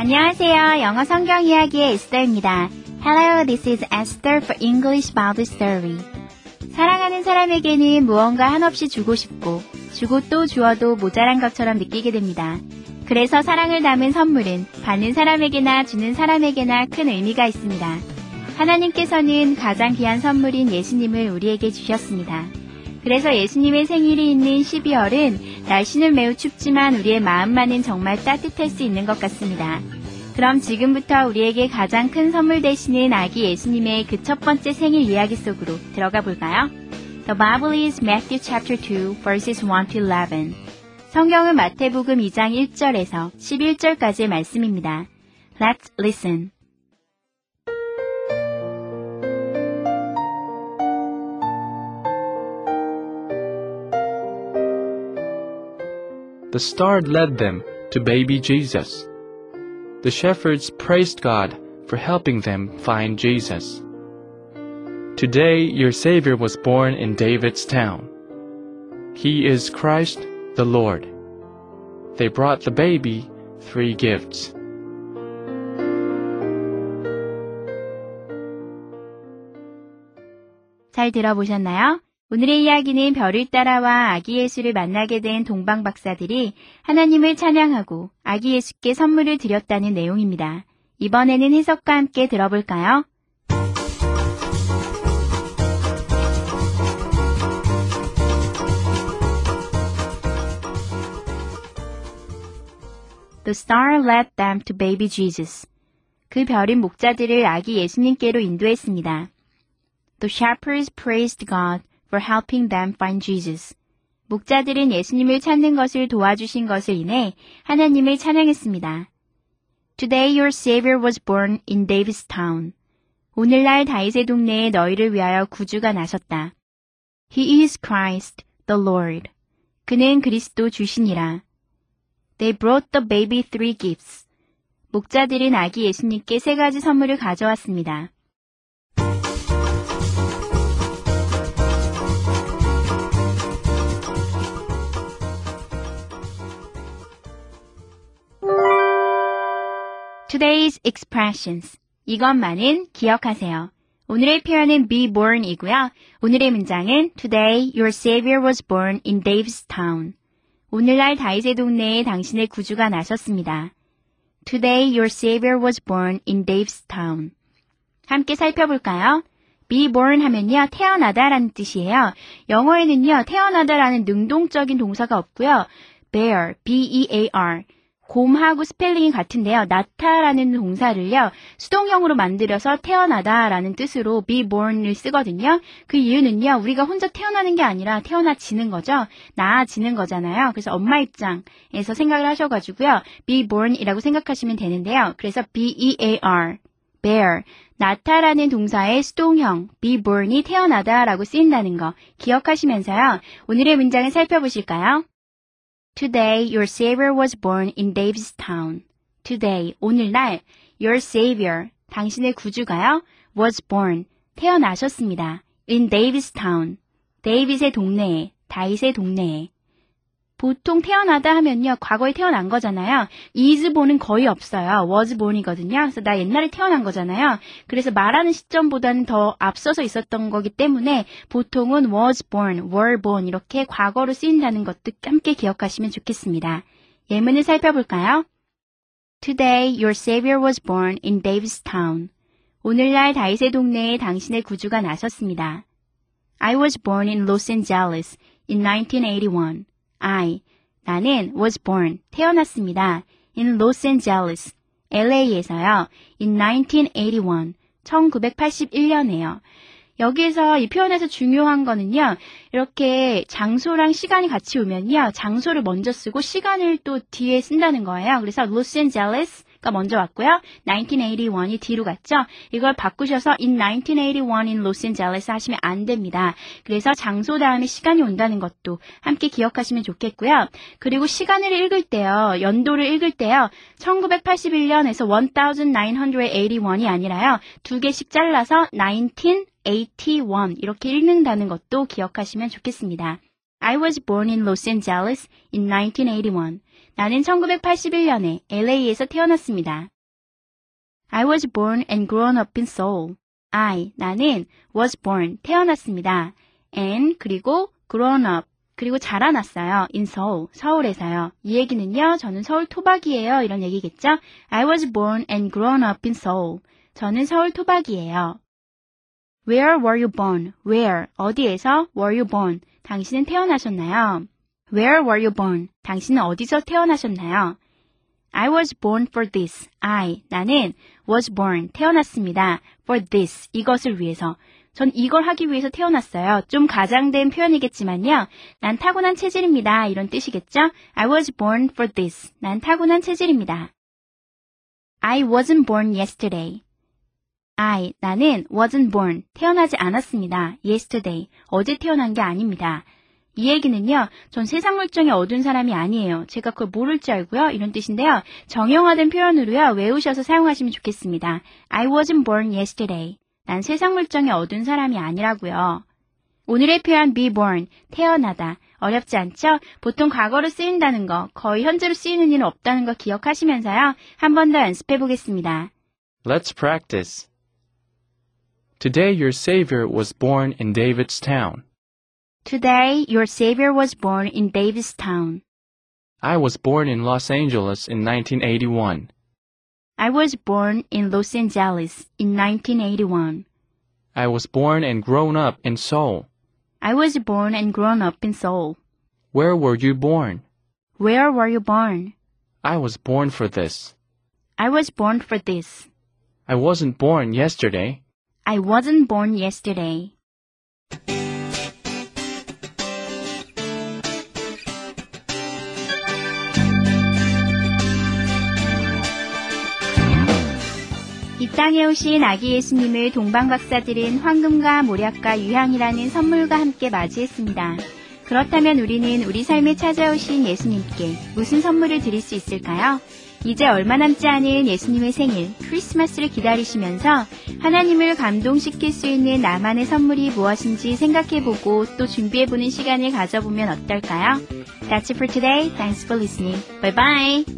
안녕하세요. 영어 성경 이야기의 에스더입니다. Hello, this is Esther for English Bible Story. 사랑하는 사람에게는 무언가 한없이 주고 싶고, 주고 또 주어도 모자란 것처럼 느끼게 됩니다. 그래서 사랑을 담은 선물은 받는 사람에게나 주는 사람에게나 큰 의미가 있습니다. 하나님께서는 가장 귀한 선물인 예수님을 우리에게 주셨습니다. 그래서 예수님의 생일이 있는 12월은 날씨는 매우 춥지만 우리의 마음만은 정말 따뜻할 수 있는 것 같습니다. 그럼 지금부터 우리에게 가장 큰 선물 되시는 아기 예수님의 그 첫 번째 생일 이야기 속으로 들어가 볼까요? The Bible is Matthew chapter 2 verses 1 to 11. 성경은 마태복음 2장 1절에서 11절까지의 말씀입니다. Let's listen. The star led them to baby Jesus. The shepherds praised God for helping them find Jesus. Today your Savior was born in David's town. He is Christ the Lord. They brought the baby three gifts. 잘 들어보셨나요? 오늘의 이야기는 별을 따라와 아기 예수를 만나게 된 동방 박사들이 하나님을 찬양하고 아기 예수께 선물을 드렸다는 내용입니다. 이번에는 해석과 함께 들어볼까요? The star led them to baby Jesus. 그 별은 목자들을 아기 예수님께로 인도했습니다. The shepherds praised God for helping them find Jesus. 목자들은 예수님을 찾는 것을 도와주신 것을 인해 하나님을 찬양했습니다. Today your Savior was born in David's town. 오늘날 다윗의 동네에 너희를 위하여 구주가 나셨다. He is Christ, the Lord. 그는 그리스도 주시니라. They brought the baby three gifts. 목자들은 아기 예수님께 세 가지 선물을 가져왔습니다. Today's expressions. 이것만은 기억하세요. 오늘의 표현은 be born이고요. 오늘의 문장은 Today your Savior was born in Dave's town. 오늘날 다윗의 동네에 당신의 구주가 나셨습니다. Today your Savior was born in Dave's town. 함께 살펴볼까요? be born 하면요, 태어나다라는 뜻이에요. 영어에는요, 태어나다라는 능동적인 동사가 없고요. bear, b-e-a-r. 곰하고 스펠링이 같은데요. 낳다라는 동사를요. 수동형으로 만들어서 태어나다라는 뜻으로 be born을 쓰거든요. 그 이유는요. 우리가 혼자 태어나는 게 아니라 태어나지는 거죠. 낳아지는 거잖아요. 그래서 엄마 입장에서 생각을 하셔가지고요. be born이라고 생각하시면 되는데요. 그래서 b-e-a-r, bear, 낳다라는 동사의 수동형 be born이 태어나다라고 쓰인다는 거 기억하시면서요. 오늘의 문장을 살펴보실까요? Today your Savior was born in David's town. Today, 오늘날, your Savior, 당신의 구주가요, was born, 태어나셨습니다. in David's town. 데이빗의 동네에, 다윗의 동네에. 보통 태어나다 하면요, 과거에 태어난 거잖아요. is born은 거의 없어요. was born이거든요. 그래서 나 옛날에 태어난 거잖아요. 그래서 말하는 시점보다는 더 앞서서 있었던 거기 때문에 보통은 was born, were born 이렇게 과거로 쓰인다는 것도 함께 기억하시면 좋겠습니다. 예문을 살펴볼까요? Today your Savior was born in David's town. 오늘날 다윗의 동네에 당신의 구주가 나섰습니다. I was born in Los Angeles in 1981. I, 나는 was born, 태어났습니다. in Los Angeles, LA에서요. in 1981, 1981년에요. 여기에서 이 표현에서 중요한 거는요, 이렇게 장소랑 시간이 같이 오면요, 장소를 먼저 쓰고 시간을 또 뒤에 쓴다는 거예요. 그래서 로스앤젤레스 가 먼저 왔고요. 1981이 뒤로 갔죠. 이걸 바꾸셔서 in 1981 in Los Angeles 하시면 안 됩니다. 그래서 장소 다음에 시간이 온다는 것도 함께 기억하시면 좋겠고요. 그리고 시간을 읽을 때요. 연도를 읽을 때요. 1981년에서 1981이 아니라요. 두 개씩 잘라서 1981 이렇게 읽는다는 것도 기억하시면 좋겠습니다. I was born in Los Angeles in 1981. 나는 1981년에 LA에서 태어났습니다. I was born and grown up in Seoul. I, 나는 was born, 태어났습니다. and, 그리고 grown up, 그리고 자라났어요. in Seoul, 서울에서요. 이 얘기는요, 저는 서울 토박이에요. 이런 얘기겠죠? I was born and grown up in Seoul. 저는 서울 토박이에요. Where were you born? Where, 어디에서 were you born? 당신은 태어나셨나요? Where were you born? 당신은 어디서 태어나셨나요? I was born for this. I, 나는 was born, 태어났습니다. for this, 이것을 위해서. 전 이걸 하기 위해서 태어났어요. 좀 가장된 표현이겠지만요. 난 타고난 체질입니다. 이런 뜻이겠죠? I was born for this. 난 타고난 체질입니다. I wasn't born yesterday. I, 나는 wasn't born, 태어나지 않았습니다. yesterday, 어제 태어난 게 아닙니다. 이 얘기는요, 전 세상 물정에 얻은 사람이 아니에요. 제가 그걸 모를 줄 알고요. 이런 뜻인데요. 정형화된 표현으로요, 외우셔서 사용하시면 좋겠습니다. I wasn't born yesterday. 난 세상 물정에 얻은 사람이 아니라고요. 오늘의 표현 be born, 태어나다. 어렵지 않죠? 보통 과거로 쓰인다는 거, 거의 현재로 쓰이는 일은 없다는 거 기억하시면서요. 한 번 더 연습해 보겠습니다. Let's practice. Today your Savior was born in David's town. Today, your Savior was born in Davistown. I was born in Los Angeles in 1981. I was born in Los Angeles in 1981. I was born and grown up in Seoul. I was born and grown up in Seoul. Where were you born? Where were you born? I was born for this. I was born for this. I wasn't born yesterday. I wasn't born yesterday. 이 땅에 오신 아기 예수님을 동방박사들은 황금과 모략과 유향이라는 선물과 함께 맞이했습니다. 그렇다면 우리는 우리 삶에 찾아오신 예수님께 무슨 선물을 드릴 수 있을까요? 이제 얼마 남지 않은 예수님의 생일, 크리스마스를 기다리시면서 하나님을 감동시킬 수 있는 나만의 선물이 무엇인지 생각해보고 또 준비해보는 시간을 가져보면 어떨까요? That's it for today. Thanks for listening. Bye bye.